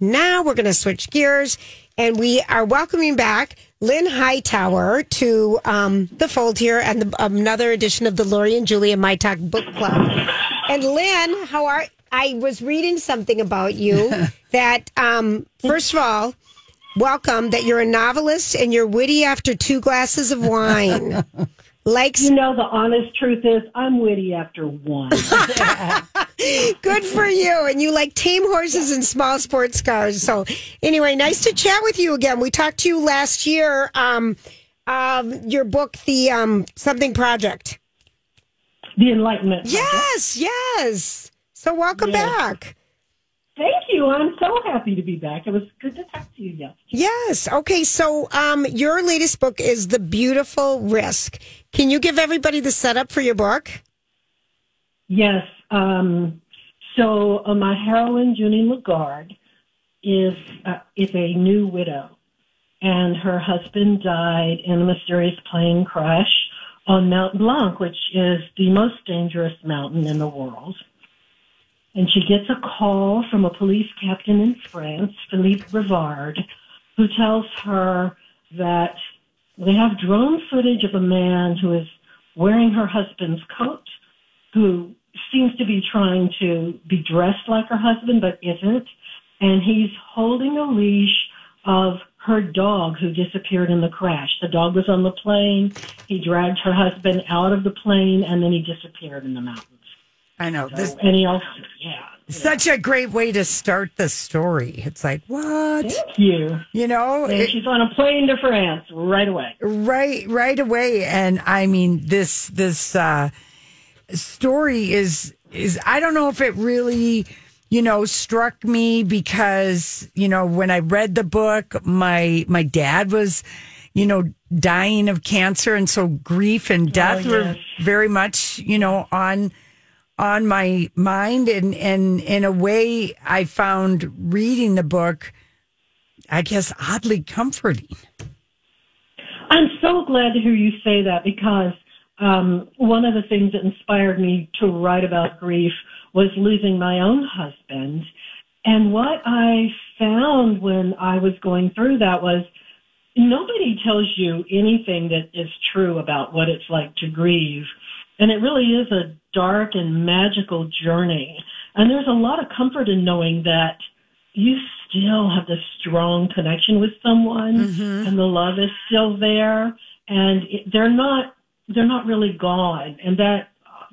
Now we're going to switch gears and we are welcoming back Lynn Hightower to um, the fold here and the, another edition of the Lori and Julia My Talk Book Club. And Lynn, how are I was reading something about you that um, first of all, welcome that you're a novelist and you're witty after two glasses of wine. Like You know, the honest truth is, I'm witty after one. Good for you. And you like tame horses and small sports cars. So anyway, nice to chat with you again. We talked to you last year. Um, um, your book, the um, something project. the Enlightenment. Yes, yes. So welcome Yes. back. Thank you. I'm so happy to be back. It was good to talk to you yesterday. Yes. Okay. So um, your latest book is The Beautiful Risk. Can you give everybody the setup for your book? Yes. Um, so uh, my heroine, Junie Lagarde, is uh, is a new widow, and her husband died in a mysterious plane crash on Mount Blanc, which is the most dangerous mountain in the world. And she gets a call from a police captain in France, Philippe Rivard, who tells her that they have drone footage of a man who is wearing her husband's coat, who seems to be trying to be dressed like her husband but isn't, and he's holding a leash of her dog who disappeared in the crash. The dog was on the plane. He dragged her husband out of the plane and then he disappeared in the mountains. I know. This And he also, yeah. such a great way to start the story. It's like, what? Thank you. You know, And it- she's on a plane to France right away. right right away and I mean this this uh story is is I don't know if it really you know struck me because you know when I read the book my my dad was you know dying of cancer. And so grief and oh, death were yes. very much you know on on my mind. And and in a way I found reading the book I guess oddly comforting. I'm so glad to hear you say that because um, one of the things that inspired me to write about grief was losing my own husband. And what I found when I was going through that was nobody tells you anything that is true about what it's like to grieve. And it really is a dark and magical journey. And there's a lot of comfort in knowing that you still have this strong connection with someone and the love is still there and they're not they're not really gone and that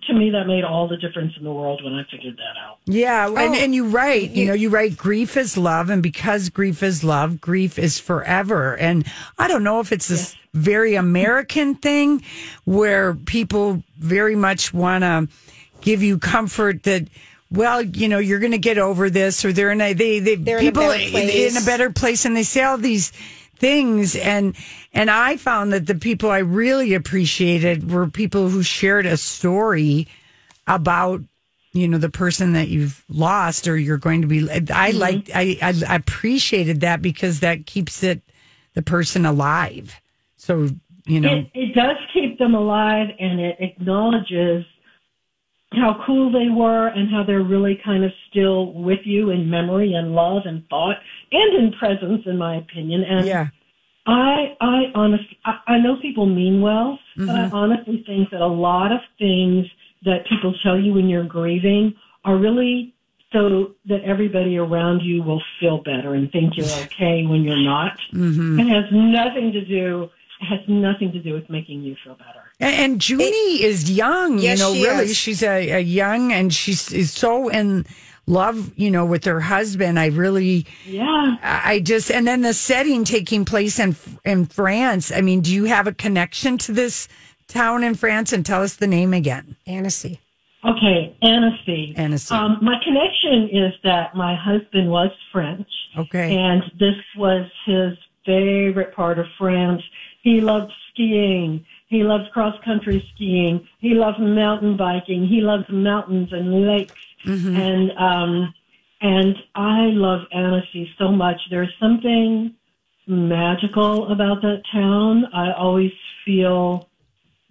to me that made all the difference in the world when I figured that out. Yeah, and, Oh, and you write, you know, you write grief is love, and because grief is love, grief is forever. And I don't know if it's this very American thing where people very much want to give you comfort that. Well, you know, you're going to get over this, or they're in a they they They're in a people in a better place, and they say all these things, and and I found that the people I really appreciated were people who shared a story about you know the person that you've lost or you're going to be i mm-hmm. like I, I appreciated that because that keeps it the person alive. So you know. It, it does keep them alive and it acknowledges how cool they were and how they're really kind of still with you in memory and love and thought and in presence, in my opinion. And yeah I, I honestly, I, I know people mean well, but I honestly think that a lot of things that people tell you when you're grieving are really so that everybody around you will feel better and think you're okay when you're not. Mm-hmm. It has nothing to do, it has nothing to do with making you feel better. And, and junie is young Yes, you know she really is. she's a, a young and she's is so in love you know with her husband i really Yeah. I I just and then the setting taking place in in France. I mean, do you have a connection to this town in France? And tell us the name again. Annecy. Okay, Annecy. Annecy. Um, my connection is that my husband was French. Okay. And this was his favorite part of France. He loved skiing. He loves cross country skiing. He loves mountain biking. He loves mountains and lakes. And, um, and I love Annecy so much. There's something magical about that town. I always feel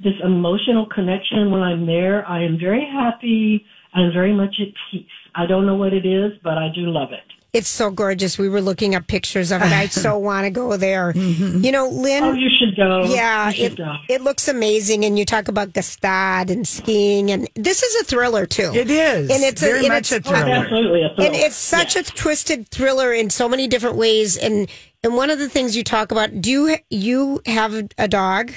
this emotional connection when I'm there. I am very happy. I'm very much at peace. I don't know what it is, but I do love it. It's so gorgeous. We were looking up pictures of it. I so want to go there. Mm-hmm. You know, Lynn. Oh, you should go. Yeah, should it, go. it looks amazing. And you talk about Gstaad and skiing, and this is a thriller too. It is. and it's Very a, and much it's, a thriller. Absolutely a thrill. and it's such a twisted thriller in so many different ways. And and one of the things you talk about, do you you have a dog?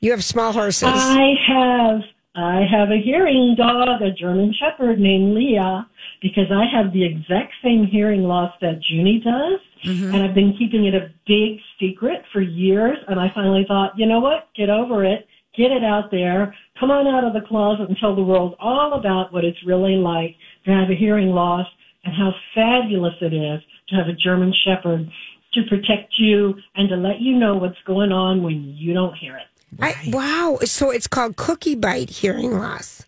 You have small horses. I have I have a hearing dog, a German Shepherd named Leah, because I have the exact same hearing loss that Junie does, mm-hmm. and I've been keeping it a big secret for years. And I finally thought, you know what? Get over it. Get it out there. Come on out of the closet and tell the world all about what it's really like to have a hearing loss and how fabulous it is to have a German Shepherd to protect you and to let you know what's going on when you don't hear it. I, wow. So it's called cookie bite hearing loss.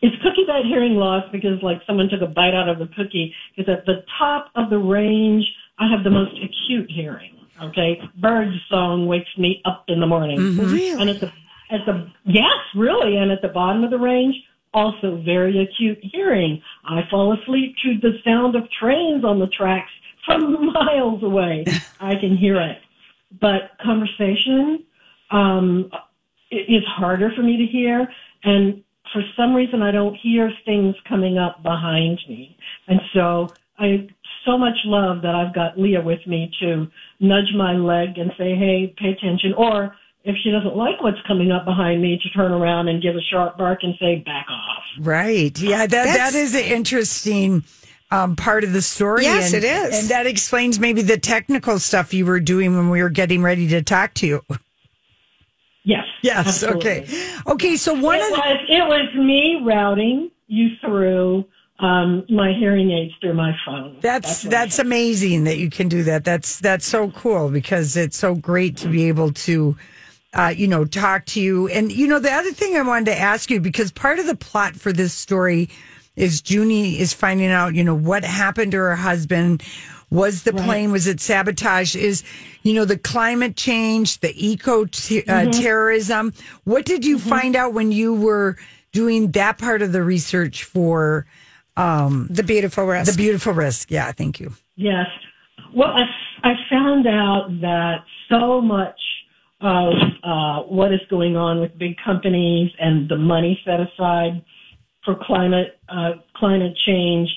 It's cookie bite hearing loss because like someone took a bite out of the cookie. Because at the top of the range, I have the most acute hearing. Okay, bird song wakes me up in the morning, Really? and at the at the yes, really, and at the bottom of the range, also very acute hearing. I fall asleep to the sound of trains on the tracks from miles away. I can hear it, but conversation um, it is harder for me to hear, and for some reason I don't hear things coming up behind me, and so I so much love that I've got Leah with me to nudge my leg and say, "Hey, pay attention," or if she doesn't like what's coming up behind me, to turn around and give a sharp bark and say, "Back off." Right. Yeah, that That's- that is an interesting um, part of the story. Yes, and, it is. And that explains maybe the technical stuff you were doing when we were getting ready to talk to you. Yes. Absolutely. Okay. Okay. So one It of the, was it was me routing you through um, my hearing aids through my phone. that's what that's amazing that you can do that. That's that's so cool because it's so great to be able to. Uh, you know, talk to you. And, you know, the other thing I wanted to ask you, because part of the plot for this story is Junie is finding out, you know, what happened to her husband. Was the plane, was it sabotage? Is, you know, the climate change, the eco te- uh, terrorism. What did you find out when you were doing that part of the research for The beautiful Risk? the beautiful risk? Yeah, thank you. Yes. Well, I, I found out that so much of uh, what is going on with big companies and the money set aside for climate uh, climate change,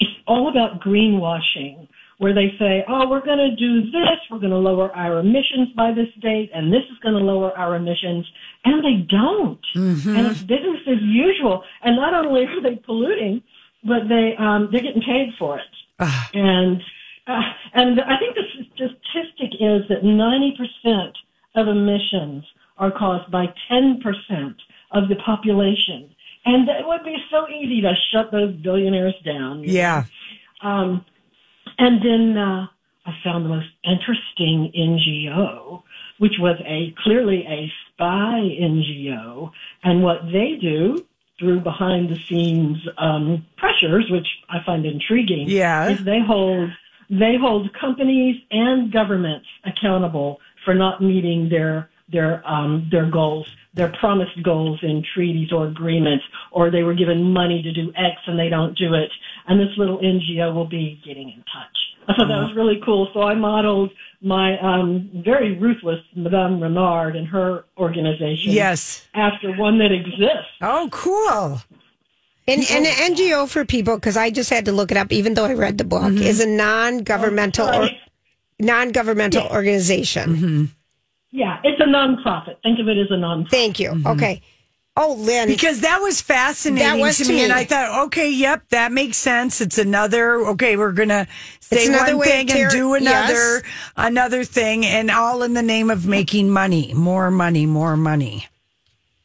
it's all about greenwashing. Where they say, "Oh, we're going to do this. We're going to lower our emissions by this date, and this is going to lower our emissions," and they don't. And it's business as usual. And not only are they polluting, but they um, they're getting paid for it. And uh, and I think the statistic is that ninety percent of emissions are caused by ten percent of the population, and it would be so easy to shut those billionaires down. know? Yeah. Um, and then uh, I found the most interesting NGO, which was a clearly a spy NGO, and what they do through behind the scenes um, pressures, which I find intriguing, Yeah. is they hold they hold companies and governments accountable for not meeting their their um, their goals, their promised goals in treaties or agreements, or they were given money to do X and they don't do it. And this little NGO will be getting in touch. I thought that was really cool. So I modeled my um, very ruthless Madame Renard and her organization Yes. after one that exists. Oh, cool. And, and an NGO for people, because I just had to look it up, even though I read the book, Mm-hmm. is a non-governmental or non-governmental organization. Mm-hmm. Yeah, it's a nonprofit. Think of it as a nonprofit. Thank you. Mm-hmm. Okay. Oh, Lynn. Because that was fascinating That was to to me. me. And I thought, okay, yep, that makes sense. It's another, okay, we're going to say one thing ter- and do another, yes. another thing, and all in the name of making money, more money, more money.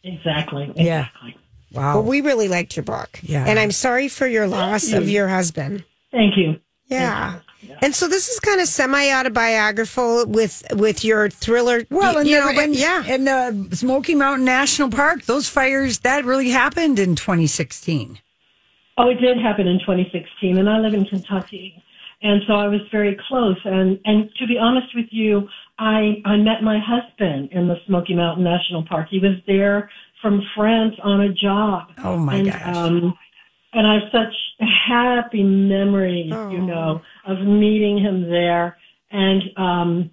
Exactly. Yeah. Exactly. Wow. well, we really liked your book. Yeah. And I'm sorry for your loss of your husband. Thank you. Yeah. And so this is kind of semi-autobiographical with with your thriller. well, and, you the- know, and, yeah. and the Smoky Mountain National Park, those fires, that really happened in 2016. Oh, it did happen in 2016, and I live in Kentucky, and so I was very close. And and to be honest with you, I I met my husband in the Smoky Mountain National Park. He was there from France on a job. Oh, my and, gosh. Um, and I have such happy memories, Oh. you know, of meeting him there. And, um,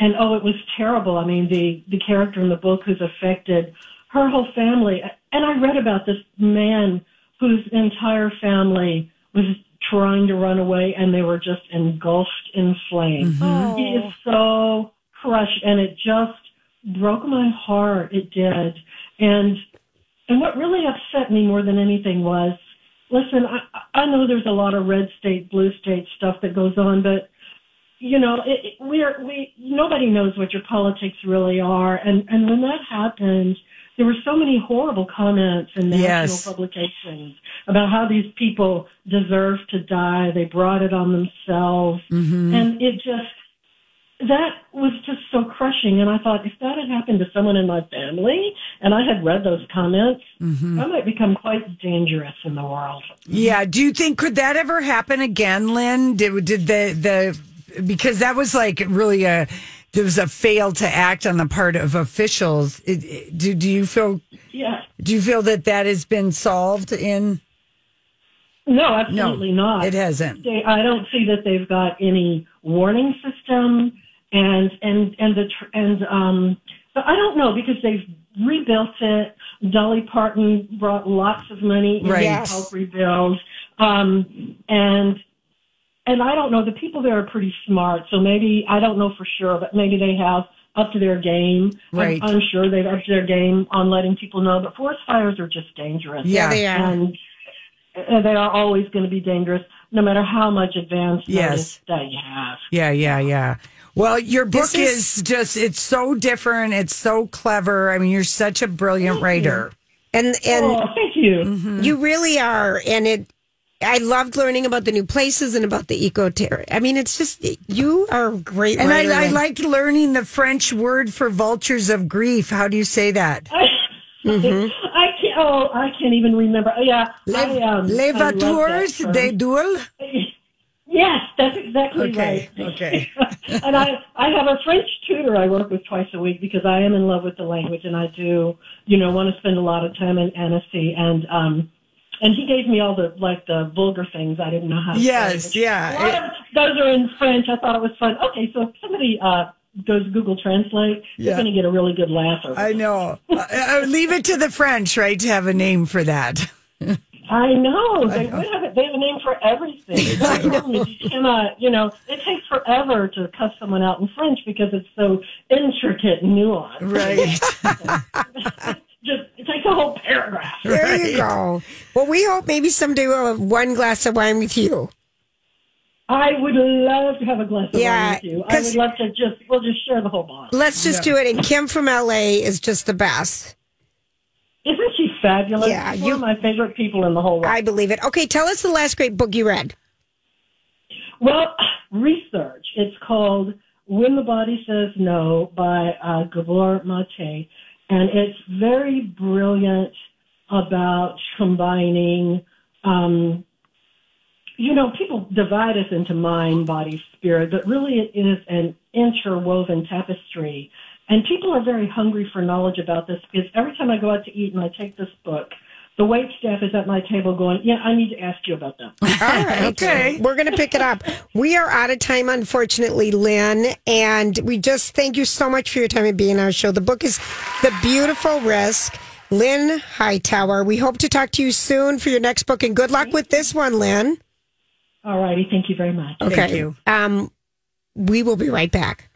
and oh, it was terrible. I mean, the, the character in the book who's affected her whole family. And I read about this man whose entire family was trying to run away and they were just engulfed in flames. Oh. He is so crushed and it just broke my heart. It did. And, and what really upset me more than anything was, listen, I, I know there's a lot of red state, blue state stuff that goes on, but you know, it, it, we're, we, nobody knows what your politics really are. And, and when that happened, there were so many horrible comments in national Yes. publications about how these people deserve to die. They brought it on themselves. Mm-hmm. And it just, that was just so crushing. And I thought, if that had happened to someone in my family and I had read those comments, mm-hmm. I might become quite dangerous in the world. Yeah. Do you think could that ever happen again, Lynn? Did did the the because that was like really a there was a fail to act on the part of officials. It, it- do do you feel Yeah. do you feel that that has been solved in? No, absolutely not. It hasn't. they, I don't see that they've got any warning system, and and and the tr- and um. So I don't know because they've rebuilt it. Dolly Parton brought lots of money in Right. to help rebuild, um, and and I don't know. The people there are pretty smart, so maybe I don't know for sure, but maybe they have up to their game. I'm- Right. I'm, sure they've up to their game on letting people know. But forest fires are just dangerous Yeah. they are. and uh, they are always going to be dangerous, no matter how much advanced Yes. notice that you have. Yeah, yeah, yeah. Well, your book is- is, just it's so different, it's so clever. I mean, you're such a brilliant writer. and and oh, thank you. Mm-hmm. you really are. And it, I loved learning about the new places and about the eco terror. I mean, it's just you are a great. And writer, I, I liked learning the French word for vultures of grief. How do you say that? I can't. Oh, I can't even remember. Oh, yeah, I, um, Les I love that vautours term. des doules. Yes, that's exactly Okay, right. okay. and I, I have a French tutor I work with twice a week because I am in love with the language and I do, you know, want to spend a lot of time in Annecy and, um, and he gave me all the like the vulgar things I didn't know how to Yes, say. yeah. Of those are in French. I thought it was fun. Okay, so if somebody uh goes Google Translate, Yeah. you're going to get a really good laugh. Over I know. I, I leave it to the French, right, to have a name for that. I know they would have it. They have a name for everything. You cannot, you know, it takes forever to cuss someone out in French because it's so intricate and nuanced. Right. Just it takes a whole paragraph. There you go. Well, we hope maybe someday we'll have one glass of wine with you. I would love to have a glass of Yeah, wine with you. I would love to just we'll just share the whole bottle. Let's just do it. And Kim from LA is just the best. Isn't she fabulous? Yeah, She's you- one of my favorite people in the whole world. I believe it. Okay, tell us the last great book you read. Well, research. It's called When the Body Says No by uh, Gabor Mate. And it's very brilliant about combining, um, you know, people divide us into mind, body, spirit, but really it is an interwoven tapestry. And people are very hungry for knowledge about this because every time I go out to eat and I take this book, the wait staff is at my table going, yeah, I need to ask you about that. All right. Okay. We're going to pick it up. We are out of time, unfortunately, Lynn. And we just thank you so much for your time and being on our show. The book is The Beautiful Risk. Lynn Hightower. We hope to talk to you soon for your next book and good luck with this one, Lynn. All righty. Thank you very much. Okay. you. Um, we will be right back.